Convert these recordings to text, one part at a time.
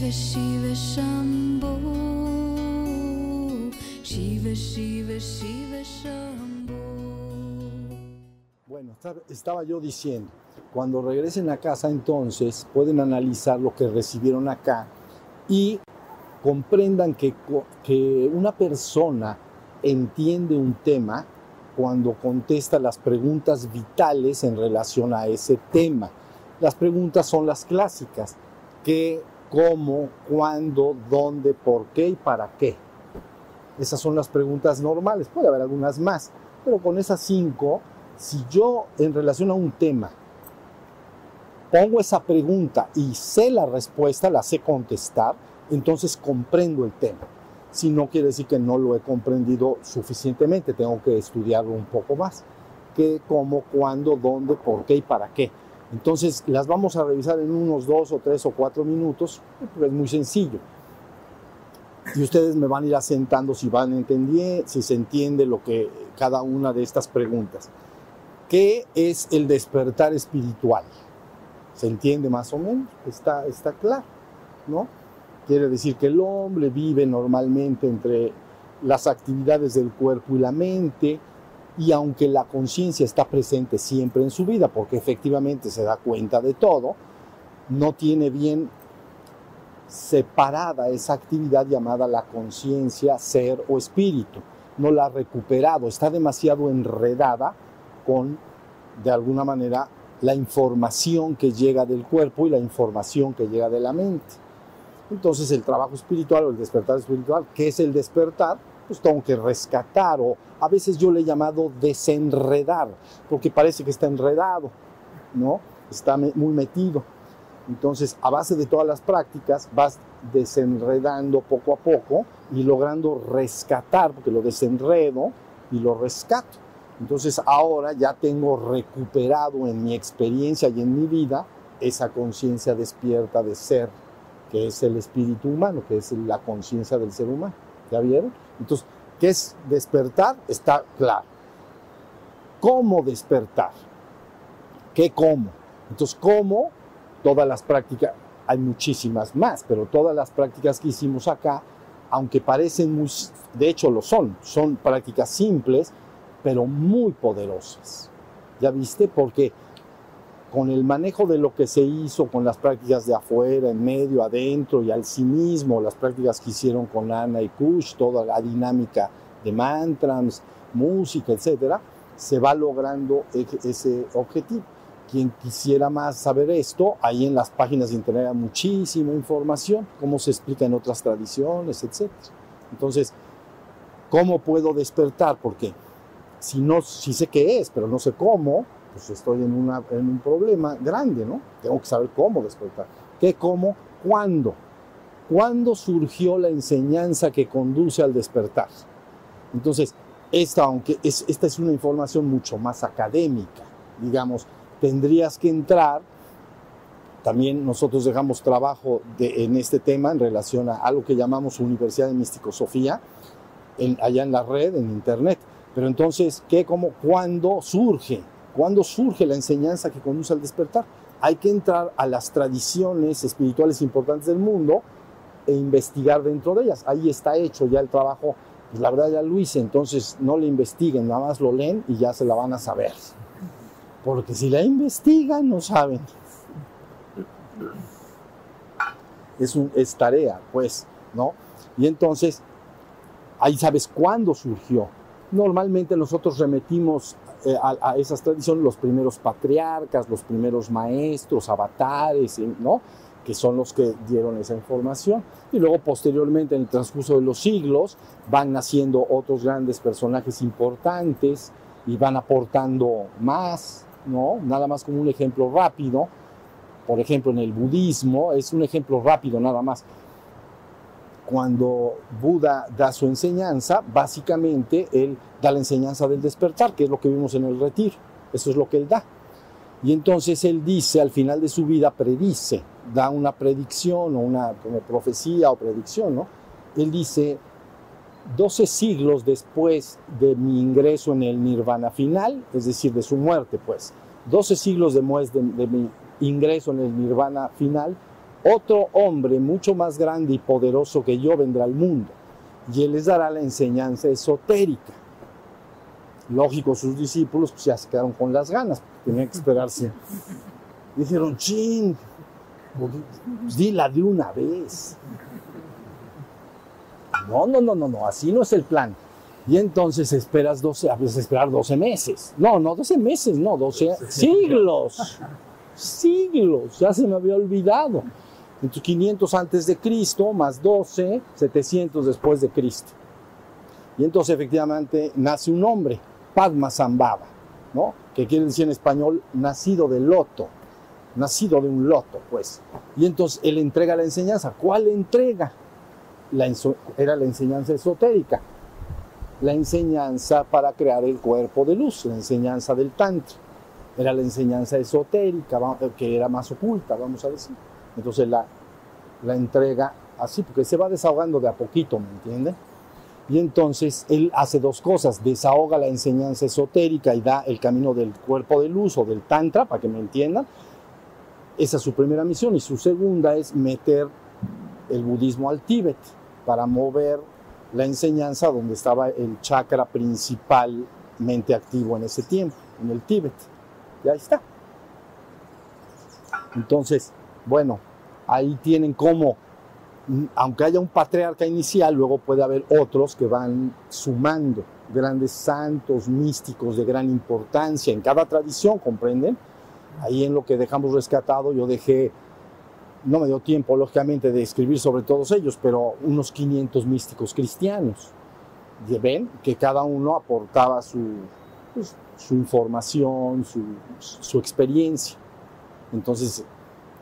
Shiva Shiva Shiva Shiva Shiva Bueno, esta- estaba yo diciendo, cuando regresen a casa entonces pueden analizar lo que recibieron acá y comprendan que, que una persona entiende un tema cuando contesta las preguntas vitales en relación a ese tema. Las preguntas son las clásicas. ¿Qué, cómo, cuándo, dónde, por qué y para qué? Esas son las preguntas normales. Puede haber algunas más, pero con esas cinco, si yo en relación a un tema pongo esa pregunta y sé la respuesta, la sé contestar, entonces comprendo el tema. Si no quiere decir que no lo he comprendido suficientemente, tengo que estudiarlo un poco más. ¿Qué, cómo, cuándo, dónde, por qué y para qué? Entonces las vamos a revisar en unos dos o tres o cuatro minutos, porque es muy sencillo. Y ustedes me van a ir asentando si van entendiendo, si se entiende lo que cada una de estas preguntas. ¿Qué es el despertar espiritual? ¿Se entiende más o menos? Está, está claro, ¿no? Quiere decir que el hombre vive normalmente entre las actividades del cuerpo y la mente, y aunque la conciencia está presente siempre en su vida, porque efectivamente se da cuenta de todo, no tiene bien separada esa actividad llamada la conciencia, ser o espíritu. No la ha recuperado, está demasiado enredada con, de alguna manera, la información que llega del cuerpo y la información que llega de la mente. Entonces el trabajo espiritual o el despertar espiritual, ¿qué es el despertar? Pues tengo que rescatar o a veces yo le he llamado desenredar, porque parece que está enredado, ¿no? Está muy metido. Entonces, a base de todas las prácticas, vas desenredando poco a poco y logrando rescatar, porque lo desenredo y lo rescato. Entonces, ahora ya tengo recuperado en mi experiencia y en mi vida esa conciencia despierta de ser, que es el espíritu humano, que es la conciencia del ser humano. ¿Ya vieron? Entonces, ¿qué es despertar? Está claro. ¿Cómo despertar? ¿Qué cómo? Entonces, ¿cómo? Todas las prácticas, hay muchísimas más, pero todas las prácticas que hicimos acá, aunque parecen muy, de hecho lo son, son prácticas simples, pero muy poderosas. ¿Ya viste? Porque con el manejo de lo que se hizo con las prácticas de afuera, en medio, adentro y al sí mismo, las prácticas que hicieron con Ana y Kush, toda la dinámica de mantras, música, etcétera, se va logrando ese objetivo. Quien quisiera más saber esto, ahí en las páginas de internet hay muchísima información, cómo se explica en otras tradiciones, etcétera. Entonces, ¿cómo puedo despertar? Porque si no, si sé qué es, pero no sé cómo, pues estoy en, una, en un problema grande, ¿no? Tengo que saber cómo despertar. ¿Qué, cómo, cuándo? ¿Cuándo surgió la enseñanza que conduce al despertar? Entonces, esta, aunque es, esta es una información mucho más académica, digamos, tendrías que entrar, también nosotros dejamos trabajo en este tema en relación a algo que llamamos Universidad de Misticosofía, allá en la red, en internet. Pero entonces, ¿qué, cómo, cuándo surge? ¿Cuándo surge la enseñanza que conduce al despertar? Hay que entrar a las tradiciones espirituales importantes del mundo e investigar dentro de ellas. Ahí está hecho ya el trabajo. Pues la verdad ya lo hice, entonces no le investiguen, nada más lo leen y ya se la van a saber. Porque si la investigan, no saben. Es, es tarea, pues, ¿no? Y entonces, ahí sabes cuándo surgió. Normalmente nosotros remitimos eh, a, a esas tradiciones los primeros patriarcas, los primeros maestros, avatares, ¿no? que son los que dieron esa información. Y luego posteriormente, en el transcurso de los siglos, van naciendo otros grandes personajes importantes y van aportando más, ¿no? Nada más como un ejemplo rápido. Por ejemplo, en el budismo, es un ejemplo rápido nada más. Cuando Buda da su enseñanza, básicamente él da la enseñanza del despertar, que es lo que vimos en el retiro. Eso es lo que él da. Y entonces él dice, al final de su vida, predice, da una predicción o una profecía o predicción, ¿no? Él dice, 12 siglos después de mi ingreso en el nirvana final, es decir, de su muerte, pues, 12 siglos después de, de mi ingreso en el nirvana final, otro hombre mucho más grande y poderoso que yo vendrá al mundo y él les dará la enseñanza esotérica. Lógico, sus discípulos pues, ya se quedaron con las ganas, tenían que esperarse. Dijeron, chin, pues, dila de una vez. No, no, no, no, no, así no es el plan. Y entonces esperas 12, a veces esperar 12 meses. No, no 12 meses, no, 12 siglos. Siglos, ya se me había olvidado. Entonces 500 antes de Cristo más 12, 700 después de Cristo. Y entonces efectivamente nace un hombre, Padma Zambaba, ¿no? Que quiere decir en español nacido de loto, nacido de un loto, pues. Y entonces él entrega la enseñanza. ¿Cuál entrega? La era la enseñanza esotérica la enseñanza para crear el cuerpo de luz, la enseñanza del Tantra. Era la enseñanza esotérica, que era más oculta, vamos a decir. Entonces la, la entrega así, porque se va desahogando de a poquito, ¿me entienden? Y entonces él hace dos cosas, desahoga la enseñanza esotérica y da el camino del cuerpo de luz o del Tantra, para que me entiendan. Esa es su primera misión. Y su segunda es meter el budismo al Tíbet, para mover la enseñanza donde estaba el chakra principalmente activo en ese tiempo, en el Tíbet. Y ahí está. Entonces, bueno, ahí tienen como, aunque haya un patriarca inicial, luego puede haber otros que van sumando grandes santos místicos de gran importancia en cada tradición, ¿comprenden? Ahí en lo que dejamos rescatado, yo dejé no me dio tiempo, lógicamente, de escribir sobre todos ellos, pero unos 500 místicos cristianos. Y ven que cada uno aportaba su, pues, información, su, experiencia. Entonces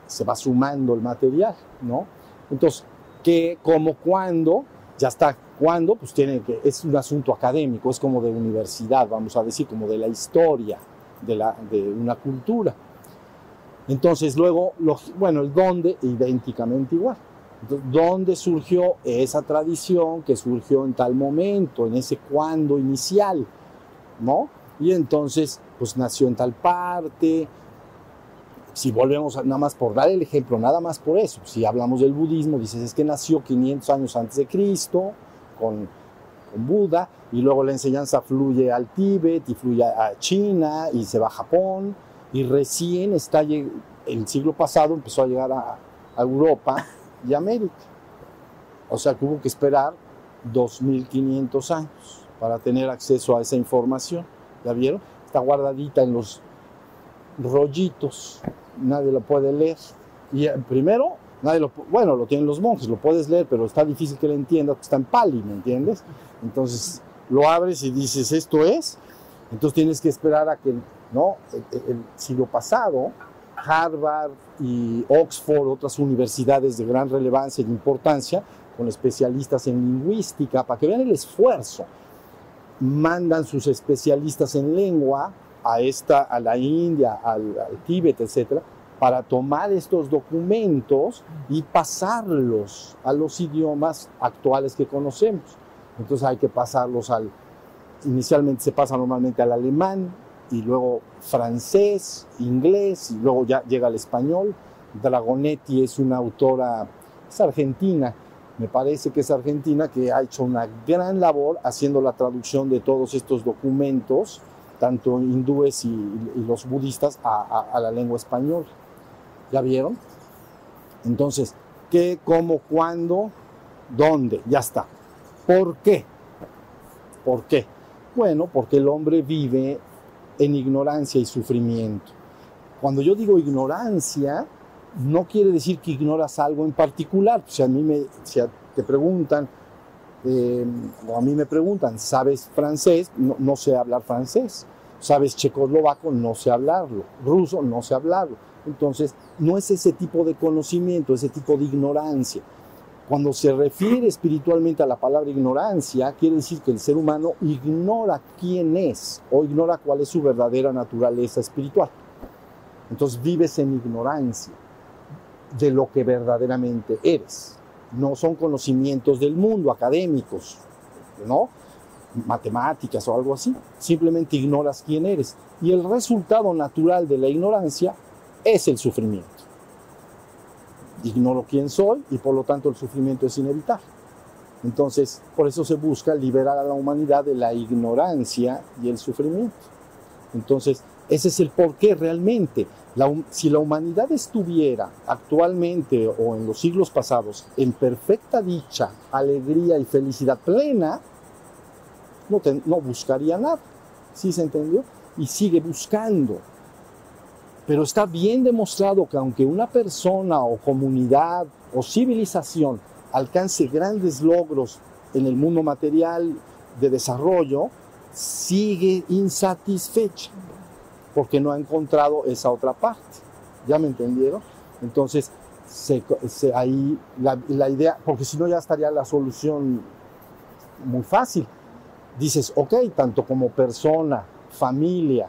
se va sumando el material, ¿no? Entonces, ¿qué, cómo, cuándo? Ya está, ¿cuándo? Pues tiene que, es un asunto académico, es como de universidad, vamos a decir, como de la historia de, la, de una cultura. Entonces luego, bueno, el dónde, idénticamente igual. ¿Dónde surgió esa tradición que surgió en tal momento, en ese cuándo inicial? ¿No? Y entonces, pues nació en tal parte. Si volvemos, nada más por dar el ejemplo, nada más por eso, si hablamos del budismo, dices, es que nació 500 años antes de Cristo, con, con Buda, y luego la enseñanza fluye al Tíbet y fluye a China y se va a Japón, y recién está el siglo pasado empezó a llegar a, Europa y América. O sea que hubo que esperar 2.500 años para tener acceso a esa información. ¿Ya vieron? Está guardadita en los rollitos, nadie lo puede leer. Y eh, primero, nadie lo, bueno, lo tienen los monjes, lo puedes leer, pero está difícil que lo entiendas, está en pali, ¿me entiendes? Entonces lo abres y dices, esto es, entonces tienes que esperar a que ¿no? El, siglo pasado, Harvard y Oxford, otras universidades de gran relevancia y importancia, con especialistas en lingüística, para que vean el esfuerzo, mandan sus especialistas en lengua a, esta, a la India, al, al Tíbet, etcétera, para tomar estos documentos y pasarlos a los idiomas actuales que conocemos. Entonces hay que pasarlos al, inicialmente se pasa normalmente al alemán, y luego francés, inglés, y luego ya llega el español. Dragonetti es una autora, es argentina, me parece que es argentina, que ha hecho una gran labor haciendo la traducción de todos estos documentos, tanto hindúes y, los budistas, a, la lengua española. ¿Ya vieron? Entonces, ¿qué, cómo, cuándo, dónde? Ya está. ¿Por qué? ¿Por qué? Bueno, porque el hombre vive en ignorancia y sufrimiento. Cuando yo digo ignorancia, no quiere decir que ignoras algo en particular. Si a mí me, si te preguntan, eh, a mí me preguntan, ¿sabes francés? No, no, sé hablar francés. ¿Sabes checoslovaco? No sé hablarlo. Ruso? No sé hablarlo. Entonces, no es ese tipo de conocimiento, ese tipo de ignorancia. Cuando se refiere espiritualmente a la palabra ignorancia, quiere decir que el ser humano ignora quién es o ignora cuál es su verdadera naturaleza espiritual. Entonces vives en ignorancia de lo que verdaderamente eres. No son conocimientos del mundo, académicos, ¿no? Matemáticas o algo así. Simplemente ignoras quién eres. Y el resultado natural de la ignorancia es el sufrimiento. ignoro quién soy y por lo tanto el sufrimiento es inevitable. Entonces, por eso se busca liberar a la humanidad de la ignorancia y el sufrimiento. Entonces, ese es el porqué realmente. si la humanidad estuviera actualmente o en los siglos pasados en perfecta dicha, alegría y felicidad plena, no, no buscaría nada. ¿Sí se entendió? Y sigue buscando. Pero está bien demostrado que aunque una persona o comunidad o civilización alcance grandes logros en el mundo material de desarrollo, sigue insatisfecha porque no ha encontrado esa otra parte. ¿Ya me entendieron? Entonces, ahí la, idea, porque si no ya estaría la solución muy fácil. Dices, ok, tanto como persona, familia,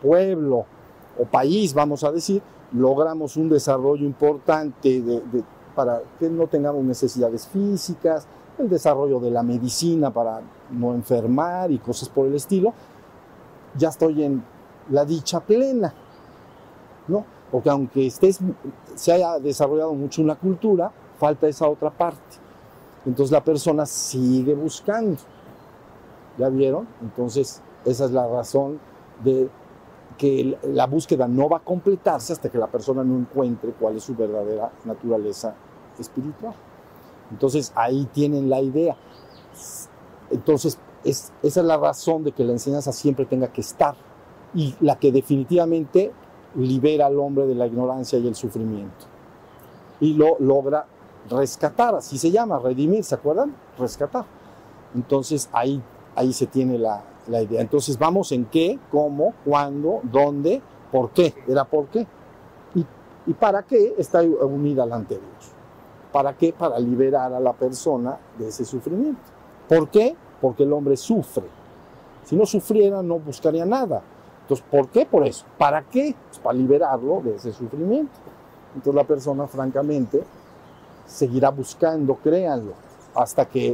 pueblo o país, vamos a decir, logramos un desarrollo importante para que no tengamos necesidades físicas, el desarrollo de la medicina para no enfermar y cosas por el estilo, ya estoy en la dicha plena, ¿no? Porque aunque estés, se haya desarrollado mucho una cultura, falta esa otra parte. Entonces la persona sigue buscando. ¿Ya vieron? Entonces esa es la razón de que la búsqueda no va a completarse hasta que la persona no encuentre cuál es su verdadera naturaleza espiritual. Entonces ahí tienen la idea. Entonces es, esa es la razón de que la enseñanza siempre tenga que estar y la que definitivamente libera al hombre de la ignorancia y el sufrimiento. Y lo logra rescatar, así se llama, redimir, ¿se acuerdan? Rescatar. Entonces ahí, ahí se tiene la, la idea. Entonces vamos en qué, cómo, cuándo, dónde, por qué. Era por qué. Y, y para qué está unida la anterior. ¿Para qué? Para liberar a la persona de ese sufrimiento. ¿Por qué? Porque el hombre sufre. Si no sufriera, no buscaría nada. Entonces, ¿por qué? Por eso. ¿Para qué? Pues para liberarlo de ese sufrimiento. Entonces la persona, francamente, seguirá buscando, créanlo, hasta que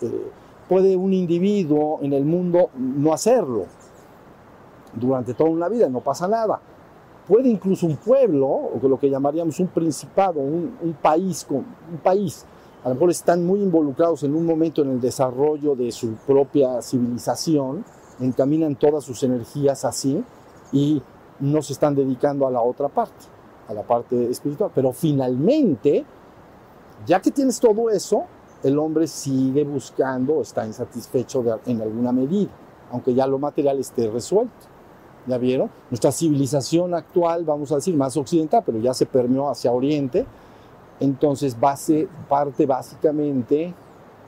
eh, puede un individuo en el mundo no hacerlo durante toda una vida, no pasa nada. Puede incluso un pueblo, o lo que llamaríamos un principado, un, un país, un país, a lo mejor están muy involucrados en un momento en el desarrollo de su propia civilización, encaminan todas sus energías así y no se están dedicando a la otra parte, a la parte espiritual. Pero finalmente, ya que tienes todo eso, el hombre sigue buscando, está insatisfecho en alguna medida, aunque ya lo material esté resuelto. ¿Ya vieron? Nuestra civilización actual, vamos a decir, más occidental, pero ya se permeó hacia Oriente, entonces parte básicamente,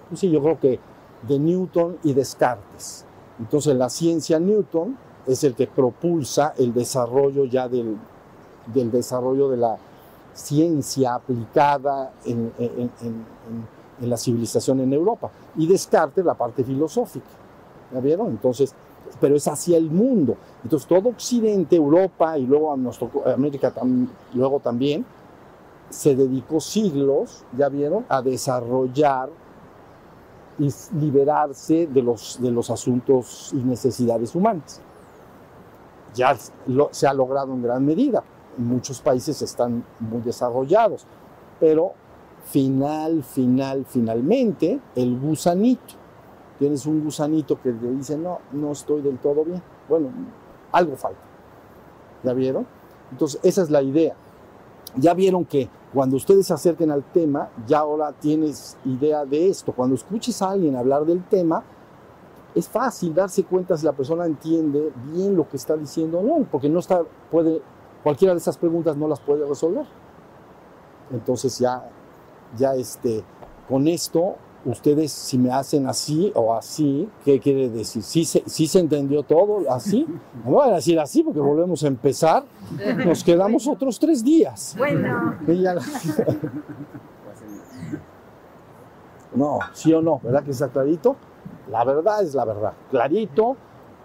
pues sí, yo creo que de Newton y Descartes. Entonces la ciencia Newton es el que propulsa el desarrollo ya del, desarrollo de la ciencia aplicada en, la civilización en Europa. Y Descartes la parte filosófica. ¿Ya vieron? Entonces, pero es hacia el mundo. Entonces todo Occidente, Europa y luego a nuestro, América luego también, se dedicó siglos, ya vieron, a desarrollar y liberarse de los, de los asuntos y necesidades humanas. Ya lo, se ha logrado en gran medida. Muchos países están muy desarrollados, pero final, final, finalmente, el gusanito. Tienes un gusanito que te dice, no, no estoy del todo bien. Bueno, algo falta. ¿Ya vieron? Entonces, esa es la idea. Ya vieron que cuando ustedes se acerquen al tema, ya ahora tienes idea de esto. Cuando escuches a alguien hablar del tema, es fácil darse cuenta si la persona entiende bien lo que está diciendo o no, porque no está, puede, cualquiera de esas preguntas no las puede resolver. Entonces ya, ya este, con esto ustedes si me hacen así o así, ¿qué quiere decir? ¿Sí se, sí se entendió todo así? No voy a decir así porque volvemos a empezar. Nos quedamos otros tres días. Bueno. No, sí o no, ¿verdad que está clarito? La verdad es la verdad, clarito.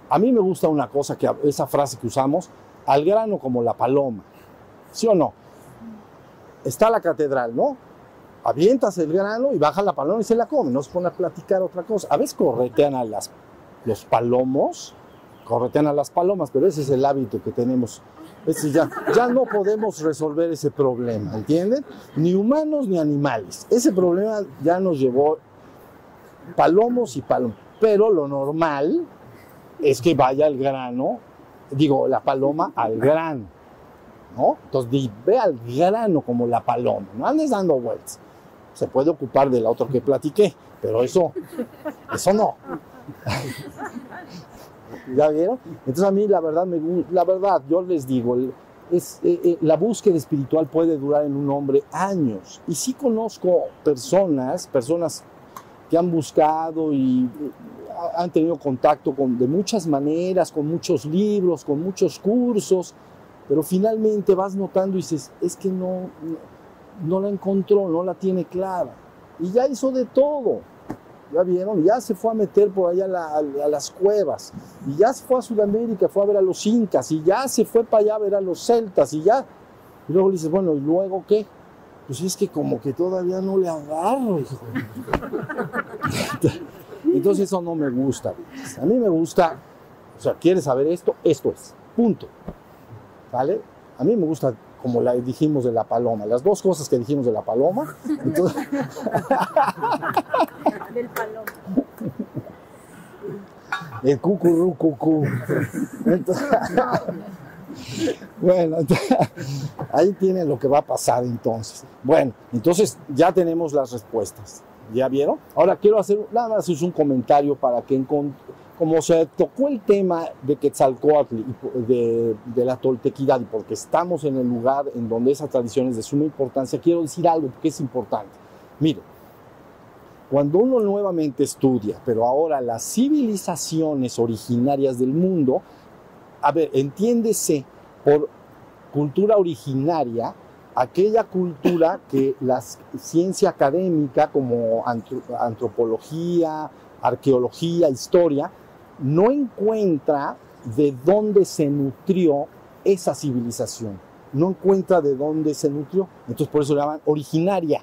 A mí me gusta una cosa, que esa frase que usamos, al grano como la paloma. ¿Sí o no? Está la catedral, ¿no? Avientas el grano y baja la paloma y se la come, no se pone a platicar otra cosa. A veces corretean a las, los palomos, corretean a las palomas, pero ese es el hábito que tenemos Ese ya, ya no podemos resolver ese problema, ¿entienden? Ni humanos ni animales. Ese problema ya nos llevó palomos y palomos. Pero lo normal es que vaya al grano, digo, la paloma al grano, ¿no? Entonces, ve al grano como la paloma, no andes dando vueltas. Se puede ocupar del otro que platiqué, pero eso, eso no. ¿Ya vieron? Entonces a mí la verdad, me, la verdad, yo les digo, eh, eh, la búsqueda espiritual puede durar en un hombre años. Y sí conozco personas, personas que han buscado y eh, ha- han tenido contacto con, de muchas maneras, con muchos libros, con muchos cursos, pero finalmente vas notando y dices, es que no, no la encontró, no la tiene clara. Y ya hizo de todo. Ya vieron, ya se fue a meter por allá a, la- a las cuevas, y ya se fue a Sudamérica, fue a ver a los incas, y ya se fue para allá a ver a los celtas, y ya. Y luego le dices, bueno, ¿y luego qué? Pues es que como que todavía no le agarro, hijo. Entonces eso no me gusta. A mí me gusta, o sea, ¿quieres saber esto? Esto es, punto. ¿Vale? A mí me gusta, como la dijimos de la paloma, las dos cosas que dijimos de la paloma. Entonces, del paloma. el cucurú cucú. Entonces, bueno, entonces, ahí tienen lo que va a pasar entonces. Bueno, entonces ya tenemos las respuestas. ¿Ya vieron? Ahora quiero hacer nada más es un comentario para que como se tocó el tema de Quetzalcóatl y de la toltequidad y porque estamos en el lugar en donde esa tradición es de suma importancia, quiero decir algo que es importante. Mire, cuando uno nuevamente estudia, pero ahora las civilizaciones originarias del mundo, a ver, entiéndese por cultura originaria aquella cultura que la ciencia académica como antro- antropología, arqueología, historia, no encuentra de dónde se nutrió esa civilización, no encuentra de dónde se nutrió, entonces por eso la llaman originaria,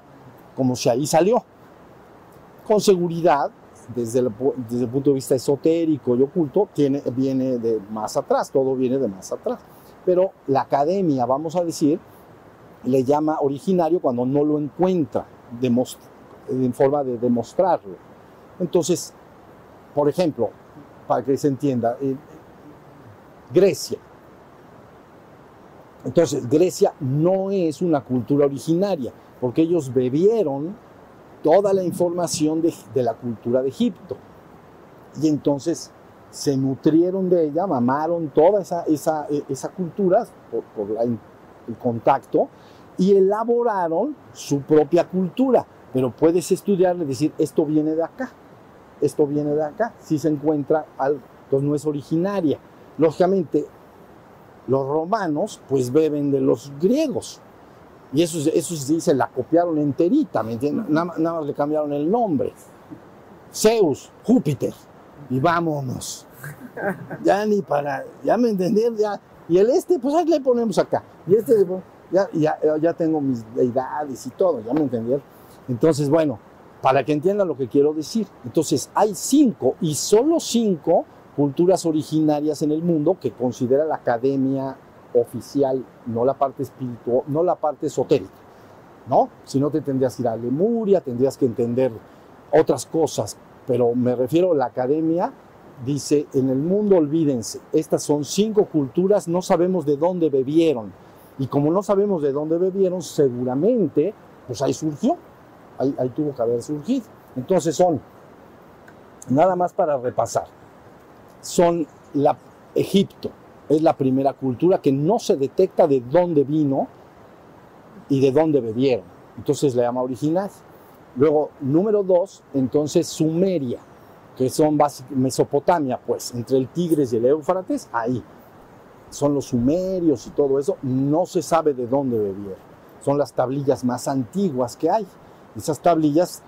como si ahí salió. Con seguridad, desde el, desde el punto de vista esotérico y oculto, viene de más atrás, todo viene de más atrás. Pero la academia, vamos a decir, le llama originario cuando no lo encuentra en forma de demostrarlo. Entonces, por ejemplo, para que se entienda, eh, Grecia. Entonces, Grecia no es una cultura originaria, porque ellos bebieron toda la información de, de la cultura de Egipto. Y entonces se nutrieron de ella, mamaron toda esa, esa, esa cultura por, por el contacto y elaboraron su propia cultura. Pero puedes estudiarle y decir, esto viene de acá, esto viene de acá, si se encuentra, al, entonces no es originaria. Lógicamente, los romanos pues beben de los griegos, y eso, eso sí se la copiaron enterita, ¿me entiendes? Nada, nada más le cambiaron el nombre. Zeus, Júpiter, y vámonos. Ya ni para, ya me entendieron, ya. Y el este, pues ahí le ponemos acá. Y este, le pon- ya, ya, ya tengo mis deidades y todo, ya me entendieron. Entonces, bueno, para que entiendan lo que quiero decir. Entonces, hay cinco, y solo cinco culturas originarias en el mundo que considera la academia oficial, no la parte espiritual, no la parte esotérica, ¿no? Si no te tendrías que ir a Lemuria, tendrías que entender otras cosas, pero me refiero a la academia, dice, en el mundo olvídense, estas son cinco culturas, no sabemos de dónde bebieron, y como no sabemos de dónde bebieron, seguramente, pues ahí surgió, ahí, tuvo que haber surgido. Entonces son, nada más para repasar, son la Egipto, es la primera cultura que no se detecta de dónde vino y de dónde bebieron. Entonces le llama original. Luego, número dos, entonces Sumeria, que son Mesopotamia, pues, entre el Tigres y el Éufrates, ahí. Son los sumerios y todo eso, no se sabe de dónde bebieron. Son las tablillas más antiguas que hay. Esas tablillas,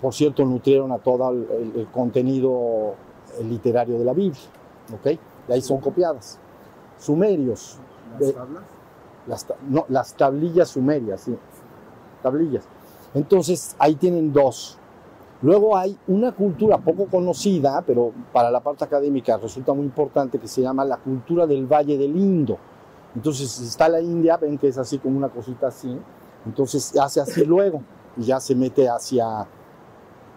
por cierto, nutrieron a todo el, contenido eh, literario de la Biblia. ¿Ok? De ahí son copiadas. Sumerios. las, ta- no, las tablillas sumerias, sí. Tablillas. Entonces, ahí tienen dos. Luego hay una cultura poco conocida, pero para la parte académica resulta muy importante, que se llama la cultura del Valle del Indo. Entonces está la India, ven que es así como una cosita así, entonces hace así luego y ya se mete hacia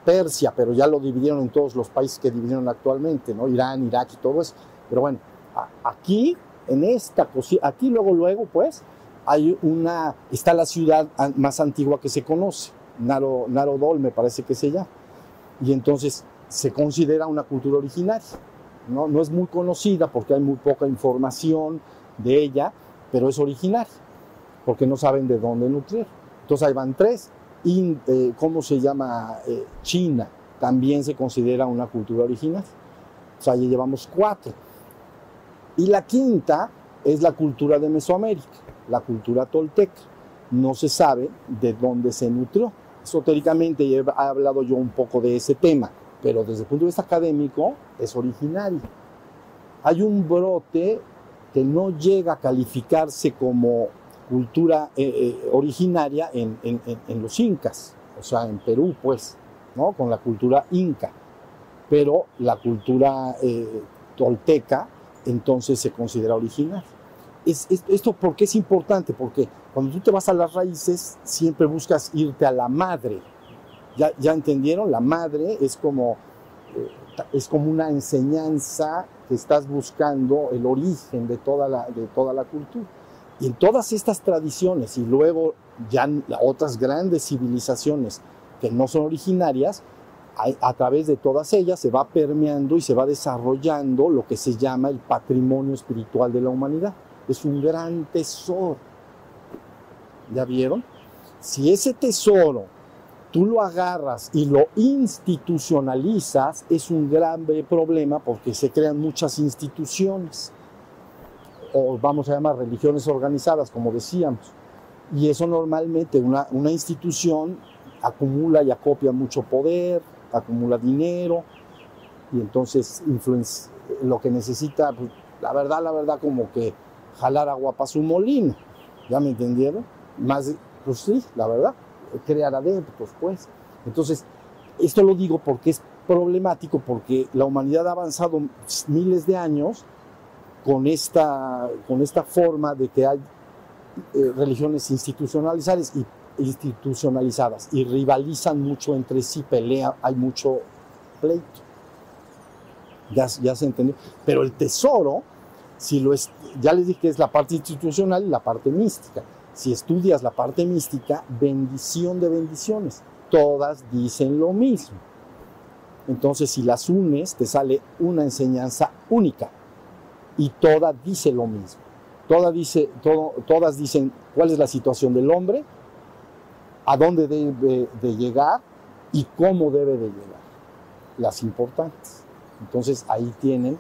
Persia, pero ya lo dividieron en todos los países que dividieron actualmente, ¿no? Irán, Irak y todo eso. Pero bueno, aquí, en esta cosita, aquí luego, luego, pues, hay una, está la ciudad más antigua que se conoce, Naro, Narodol me parece que se llama. Y entonces se considera una cultura originaria. ¿no? es muy conocida porque hay muy poca información de ella, pero es originaria, porque no saben de dónde nutrir. Entonces ahí van tres. Eh, ¿Cómo se llama? Eh, China también se considera una cultura originaria. O sea, ya llevamos cuatro. Y la quinta es la cultura de Mesoamérica, la cultura tolteca. No se sabe de dónde se nutrió. Esotéricamente he hablado yo un poco de ese tema, pero desde el punto de vista académico es originario. Hay un brote que no llega a calificarse como cultura eh, eh, originaria en, los incas, o sea, en Perú, pues, ¿no? Con la cultura inca. Pero la cultura eh, tolteca entonces se considera original. Es, ¿Esto por qué es importante? Porque cuando tú te vas a las raíces, siempre buscas irte a la madre. ¿Ya, ya entendieron? La madre es como, eh, es como una enseñanza que estás buscando el origen de toda, la, de toda la cultura. Y en todas estas tradiciones y luego ya otras grandes civilizaciones que no son originarias, a, través de todas ellas se va permeando y se va desarrollando lo que se llama el patrimonio espiritual de la humanidad. Es un gran tesoro. ¿Ya vieron? Si ese tesoro tú lo agarras y lo institucionalizas, es un gran problema porque se crean muchas instituciones, o vamos a llamar religiones organizadas, como decíamos. Y eso normalmente una, una institución acumula y acopia mucho poder, acumula dinero y entonces lo que necesita, pues, la verdad, la verdad, como que jalar agua para su molino. ¿Ya me entendieron? Más, pues sí, la verdad, crear adeptos, pues. Entonces, esto lo digo porque es problemático, porque la humanidad ha avanzado miles de años con esta, con esta forma de que hay eh, religiones institucionalizadas y institucionalizadas y rivalizan mucho entre sí, pelean, hay mucho pleito. Ya, ya se entendió. Pero el tesoro, si lo es, ya les dije que es la parte institucional y la parte mística. Si estudias la parte mística, bendición de bendiciones. Todas dicen lo mismo. Entonces, si las unes, te sale una enseñanza única. Y toda dice lo mismo. Toda dice, todo, todas dicen cuál es la situación del hombre, a dónde debe de llegar y cómo debe de llegar, las importantes. Entonces ahí tienen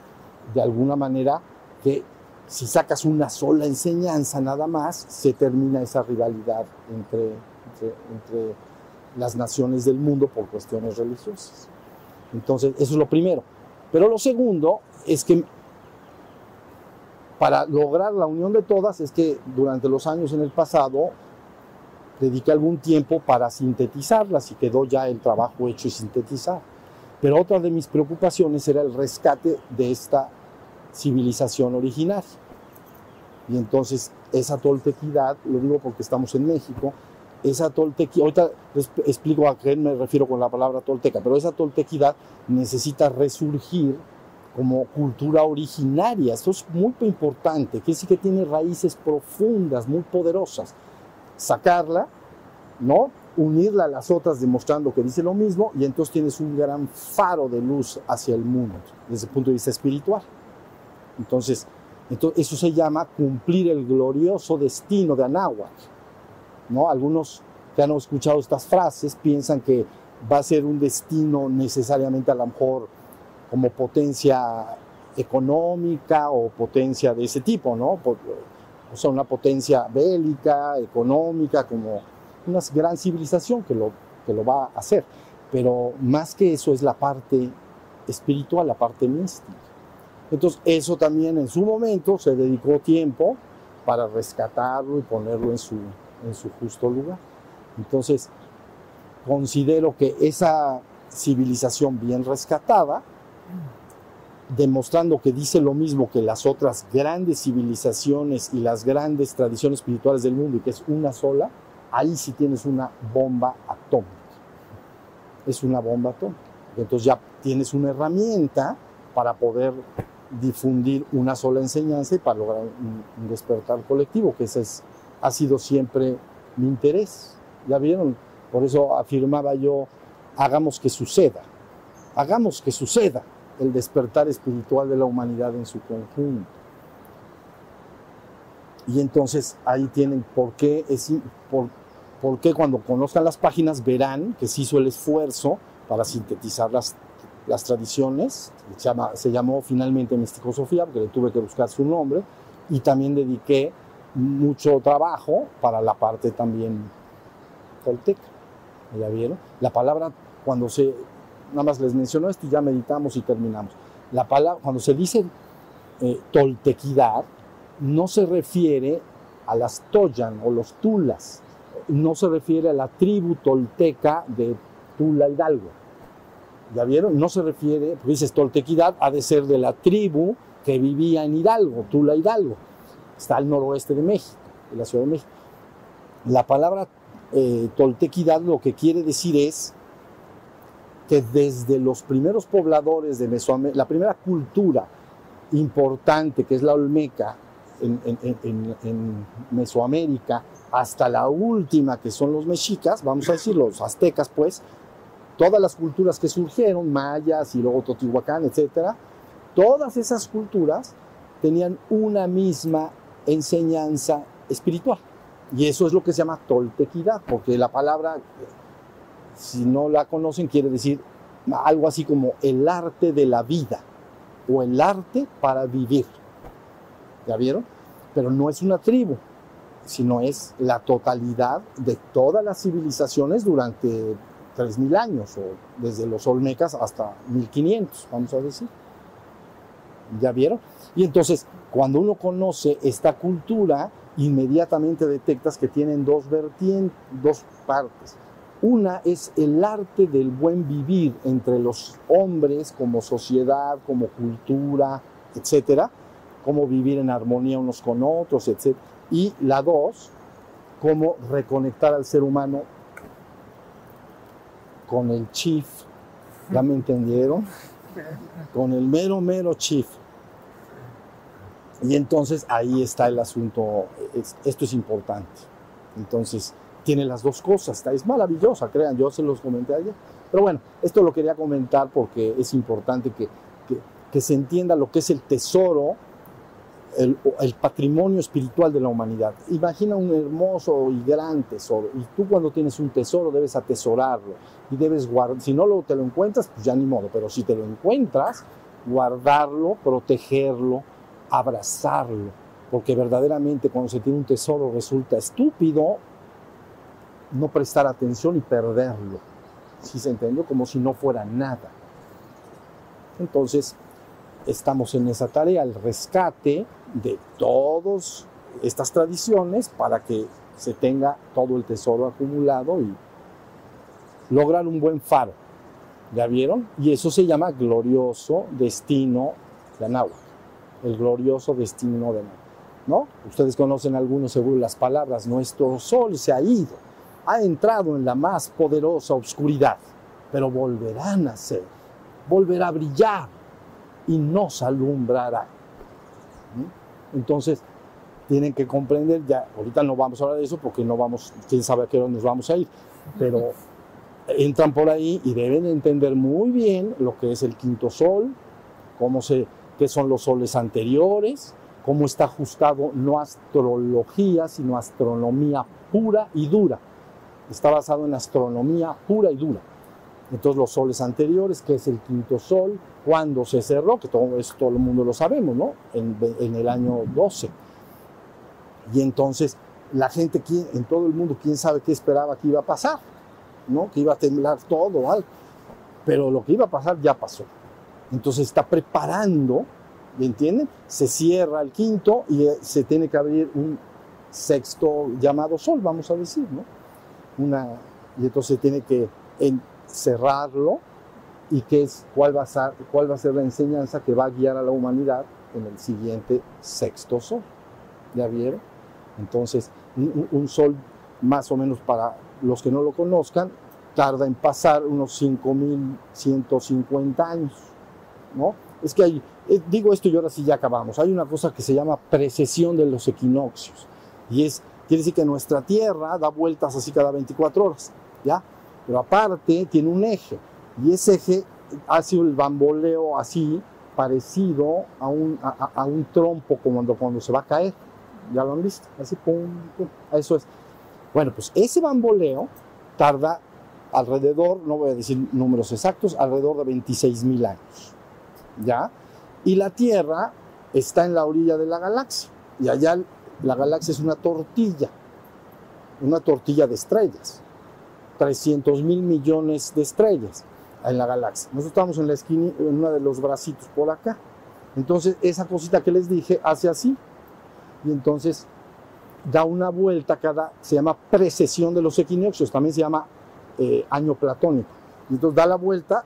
de alguna manera que si sacas una sola enseñanza nada más, se termina esa rivalidad entre, entre, las naciones del mundo por cuestiones religiosas. Entonces, eso es lo primero. Pero lo segundo es que para lograr la unión de todas es que durante los años en el pasado dediqué algún tiempo para sintetizarlas y quedó ya el trabajo hecho y sintetizar. Pero otra de mis preocupaciones era el rescate de esta civilización originaria. Y entonces esa toltequidad, lo digo porque estamos en México, esa toltequidad, ahorita les explico a qué me refiero con la palabra tolteca, pero esa toltequidad necesita resurgir como cultura originaria. Esto es muy importante, que sí que tiene raíces profundas, muy poderosas sacarla, ¿no? Unirla a las otras demostrando que dice lo mismo y entonces tienes un gran faro de luz hacia el mundo desde el punto de vista espiritual. Entonces, entonces eso se llama cumplir el glorioso destino de Anáhuac. ¿no? Algunos que han escuchado estas frases piensan que va a ser un destino necesariamente a lo mejor como potencia económica o potencia de ese tipo, ¿no? o sea, una potencia bélica, económica, como una gran civilización que lo, que lo va a hacer. Pero más que eso es la parte espiritual, la parte mística. Entonces, eso también en su momento se dedicó tiempo para rescatarlo y ponerlo en su, en su justo lugar. Entonces, considero que esa civilización bien rescatada demostrando que dice lo mismo que las otras grandes civilizaciones y las grandes tradiciones espirituales del mundo y que es una sola, ahí sí tienes una bomba atómica. Es una bomba atómica. Entonces ya tienes una herramienta para poder difundir una sola enseñanza y para lograr un, despertar colectivo, que ese es, ha sido siempre mi interés. ¿Ya vieron? Por eso afirmaba yo, hagamos que suceda, hagamos que suceda el despertar espiritual de la humanidad en su conjunto. Y entonces ahí tienen por qué, es, por, por qué cuando conozcan las páginas verán que se hizo el esfuerzo para sintetizar las, tradiciones. Se llamó finalmente Misticosofía porque le tuve que buscar su nombre y también dediqué mucho trabajo para la parte también tolteca. ¿Ya vieron? La palabra cuando se nada más les menciono esto y ya meditamos y terminamos. La palabra, cuando se dice eh, toltequidad, no se refiere a las Toyan o los Tulas, no se refiere a la tribu tolteca de Tula Hidalgo. ¿Ya vieron? No se refiere, pues dices toltequidad, ha de ser de la tribu que vivía en Hidalgo, Tula Hidalgo. Está al noroeste de México, de la Ciudad de México. La palabra eh, toltequidad lo que quiere decir es que desde los primeros pobladores de Mesoamérica, la primera cultura importante que es la Olmeca en, en, Mesoamérica, hasta la última que son los mexicas, vamos a decir los aztecas pues, todas las culturas que surgieron, mayas y luego Totihuacán, etcétera, todas esas culturas tenían una misma enseñanza espiritual. Y eso es lo que se llama toltequidad, porque la palabra si no la conocen, quiere decir algo así como el arte de la vida o el arte para vivir. ¿Ya vieron? Pero no es una tribu, sino es la totalidad de todas las civilizaciones durante 3.000 años, o desde los Olmecas hasta 1500, vamos a decir. ¿Ya vieron? Y entonces, cuando uno conoce esta cultura, inmediatamente detectas que tienen dos vertientes, dos partes. Una es el arte del buen vivir entre los hombres como sociedad, como cultura, etcétera, cómo vivir en armonía unos con otros, etcétera. Y la dos, cómo reconectar al ser humano con el chief, ¿ya me entendieron? Con el mero, mero chief. Y entonces ahí está el asunto, esto es importante. Entonces, tiene las dos cosas, es maravillosa, crean, yo se los comenté ayer. Pero bueno, esto lo quería comentar porque es importante que, que, se entienda lo que es el tesoro, el, el, patrimonio espiritual de la humanidad. Imagina un hermoso y gran tesoro, y tú cuando tienes un tesoro debes atesorarlo y debes guardar, si no te lo encuentras, pues ya ni modo, pero si te lo encuentras, guardarlo, protegerlo, abrazarlo, porque verdaderamente cuando se tiene un tesoro resulta estúpido no prestar atención y perderlo. si se entendió? Como si no fuera nada. Entonces, estamos en esa tarea, el rescate de todas estas tradiciones para que se tenga todo el tesoro acumulado y lograr un buen faro. ¿Ya vieron? Y eso se llama glorioso destino de Anáhuac. El glorioso destino de Anáhuac. ¿No? Ustedes conocen algunos seguro las palabras, nuestro sol se ha ido ha entrado en la más poderosa oscuridad, pero volverá a nacer, volverá a brillar y nos alumbrará. ¿Mm? Entonces, tienen que comprender, ya ahorita no vamos a hablar de eso porque no vamos, quién sabe a qué hora nos vamos a ir, pero entran por ahí y deben entender muy bien lo que es el quinto sol, cómo se, qué son los soles anteriores, cómo está ajustado no astrología, sino astronomía pura y dura está basado en astronomía pura y dura. Entonces los soles anteriores, que es el quinto sol, cuando se cerró, que todo todo el mundo lo sabemos, ¿no? En, el año 12. Y entonces la gente en todo el mundo, quién sabe qué esperaba que iba a pasar, ¿no? Que iba a temblar todo, algo. Pero lo que iba a pasar ya pasó. Entonces está preparando, ¿me entienden? Se cierra el quinto y eh, se tiene que abrir un sexto llamado sol, vamos a decir, ¿no? una, y entonces tiene que encerrarlo y qué es, cuál va, a ser, cuál va a ser la enseñanza que va a guiar a la humanidad en el siguiente sexto sol. ¿Ya vieron? Entonces, un sol más o menos para los que no lo conozcan, tarda en pasar unos 5.150 años, ¿no? Es que hay, eh, digo esto y ahora sí ya acabamos, hay una cosa que se llama precesión de los equinoccios, y es, quiere decir que nuestra Tierra da vueltas así cada 24 horas, ¿ya? Pero aparte tiene un eje, y ese eje hace el bamboleo así, parecido a un, a, un trompo cuando, cuando se va a caer, ¿ya lo han visto? Así, pum, pum, eso es. Bueno, pues ese bamboleo tarda alrededor, no voy a decir números exactos, alrededor de 26 mil años. ¿Ya? Y la Tierra está en la orilla de la galaxia. Y allá la galaxia es una tortilla, una tortilla de estrellas. 300 mil millones de estrellas en la galaxia. Nosotros estamos en la esquina, en uno de los bracitos por acá. Entonces, esa cosita que les dije hace así. Y entonces da una vuelta cada, se llama precesión de los equinoccios, también se llama eh, año platónico. Y entonces da la vuelta,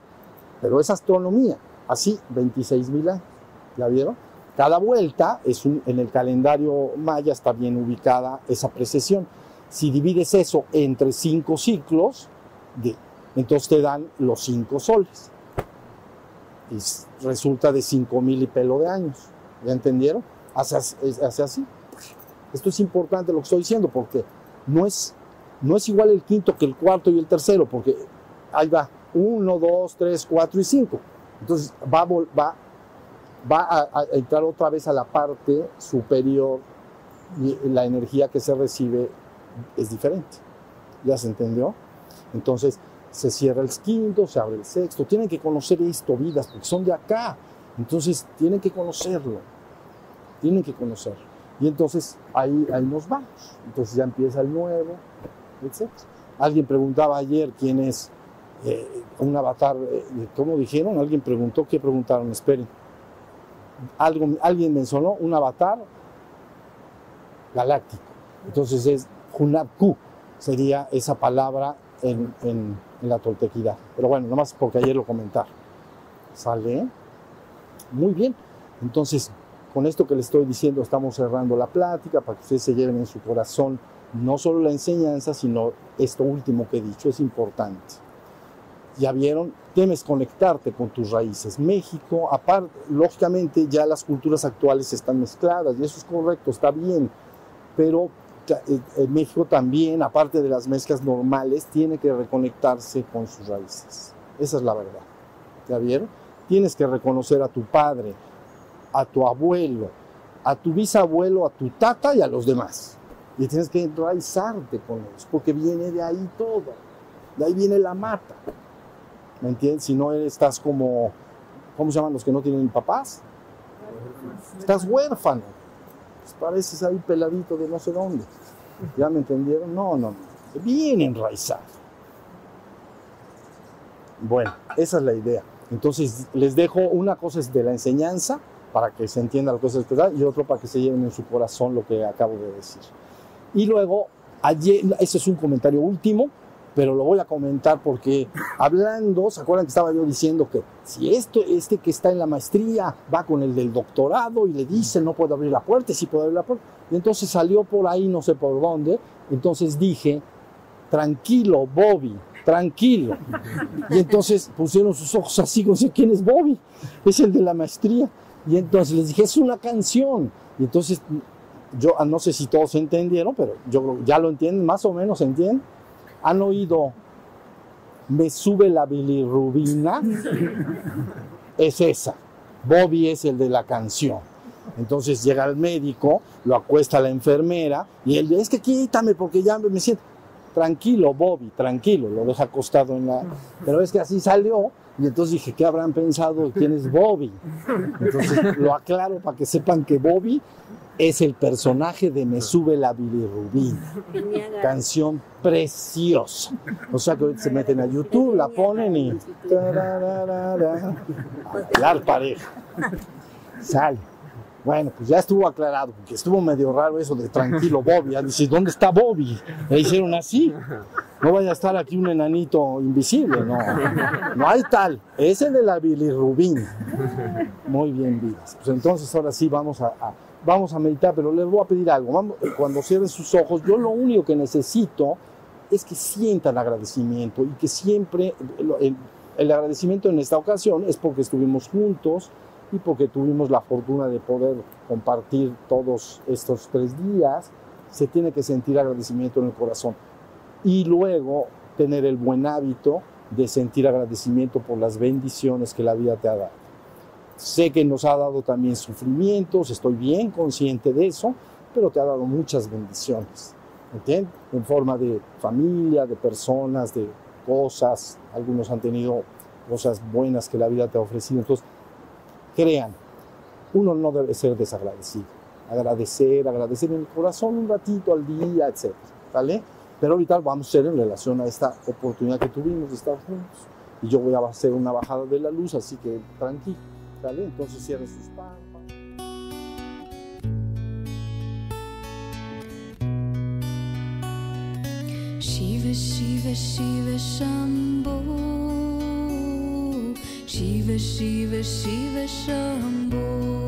pero es astronomía, así 26 mil años. ¿Ya vieron? Cada vuelta es un, en el calendario maya está bien ubicada esa precesión. Si divides eso entre cinco ciclos, de, entonces te dan los cinco soles. Y resulta de cinco mil y pelo de años. ¿Ya entendieron? Hace, hace así. Esto es importante lo que estoy diciendo porque no es, no es igual el quinto que el cuarto y el tercero, porque ahí va, uno, dos, tres, cuatro y cinco. Entonces va, va, va a, a entrar otra vez a la parte superior y la energía que se recibe es diferente. ¿Ya se entendió? Entonces se cierra el quinto, se abre el sexto. Tienen que conocer esto, vidas, porque son de acá. Entonces tienen que conocerlo. Tienen que conocerlo. Y entonces ahí, ahí nos vamos. Entonces ya empieza el nuevo, etc. Alguien preguntaba ayer quién es eh, un avatar, eh, ¿cómo dijeron? Alguien preguntó, ¿qué preguntaron? Esperen. Algo, alguien mencionó un avatar galáctico. Entonces es Hunabku, sería esa palabra en, en, en la toltequidad. Pero bueno, nomás porque ayer lo comentaron. ¿Sale? Muy bien. Entonces, con esto que les estoy diciendo estamos cerrando la plática para que ustedes se lleven en su corazón no solo la enseñanza, sino esto último que he dicho, es importante. Ya vieron, temes conectarte con tus raíces. México, aparte, lógicamente ya las culturas actuales están mezcladas y eso es correcto, está bien, pero en México también, aparte de las mezclas normales, tiene que reconectarse con sus raíces. Esa es la verdad. ¿Ya vieron? Tienes que reconocer a tu padre, a tu abuelo, a tu bisabuelo, a tu tata y a los demás. Y tienes que enraizarte con ellos, porque viene de ahí todo. De ahí viene la mata. ¿Me entiendes? Si no estás como, ¿cómo se llaman los que no tienen papás? Estás huérfano. Pues pareces ahí peladito de no sé dónde. ¿Ya me entendieron? No, no, no. Bien enraizado. Bueno, esa es la idea. Entonces les dejo una cosa de la enseñanza para que se entienda lo que es el y otro para que se lleven en su corazón lo que acabo de decir. Y luego, ayer, ese es un comentario último, pero lo voy a comentar porque hablando, ¿se acuerdan que estaba yo diciendo que si esto, este que está en la maestría va con el del doctorado y le dice no puedo abrir la puerta, sí puedo abrir la puerta? Y entonces salió por ahí, no sé por dónde, entonces dije, tranquilo, Bobby, tranquilo. Y entonces pusieron sus ojos así, no sé quién es Bobby, es el de la maestría. Y entonces les dije, es una canción. Y entonces, yo no sé si todos entendieron, pero yo ya lo entienden, más o menos entienden. ¿Han oído Me sube la bilirrubina? Es esa. Bobby es el de la canción. Entonces llega el médico, lo acuesta la enfermera y él dice, es que quítame porque ya me siento. Tranquilo, Bobby, tranquilo, lo deja acostado en la... Pero es que así salió y entonces dije, ¿qué habrán pensado? ¿Quién es Bobby? Entonces lo aclaro para que sepan que Bobby es el personaje de Me sube la bilirrubina. Canción preciosa. O sea que ahorita se meten a YouTube, la ponen y... Bailar pareja. Sale. Bueno, pues ya estuvo aclarado, porque estuvo medio raro eso de tranquilo Bobby. ¿dónde está Bobby? Le hicieron así. No vaya a estar aquí un enanito invisible, no. No hay tal. Ese de la bilirrubina. Muy bien, vidas. Pues entonces ahora sí vamos a, a- vamos a meditar, pero les voy a pedir algo. Vamos- cuando cierren sus ojos, yo lo único que necesito es que sientan agradecimiento y que siempre el, el agradecimiento en esta ocasión es porque estuvimos juntos y porque tuvimos la fortuna de poder compartir todos estos tres días. Se tiene que sentir agradecimiento en el corazón y luego tener el buen hábito de sentir agradecimiento por las bendiciones que la vida te ha dado. Sé que nos ha dado también sufrimientos, estoy bien consciente de eso, pero te ha dado muchas bendiciones, ¿entiendes? En forma de familia, de personas, de cosas, algunos han tenido cosas buenas que la vida te ha ofrecido. Entonces, crean, uno no debe ser desagradecido. Agradecer, agradecer en el corazón un ratito al día, etc. ¿Vale? Pero ahorita vamos a hacer en relación a esta oportunidad que tuvimos de estar juntos. Y yo voy a hacer una bajada de la luz, así que tranquilo. ¿Vale? Entonces cierren sus párpados. Shiva Shiva Shiva Shambho Shiva Shiva Shiva Shambho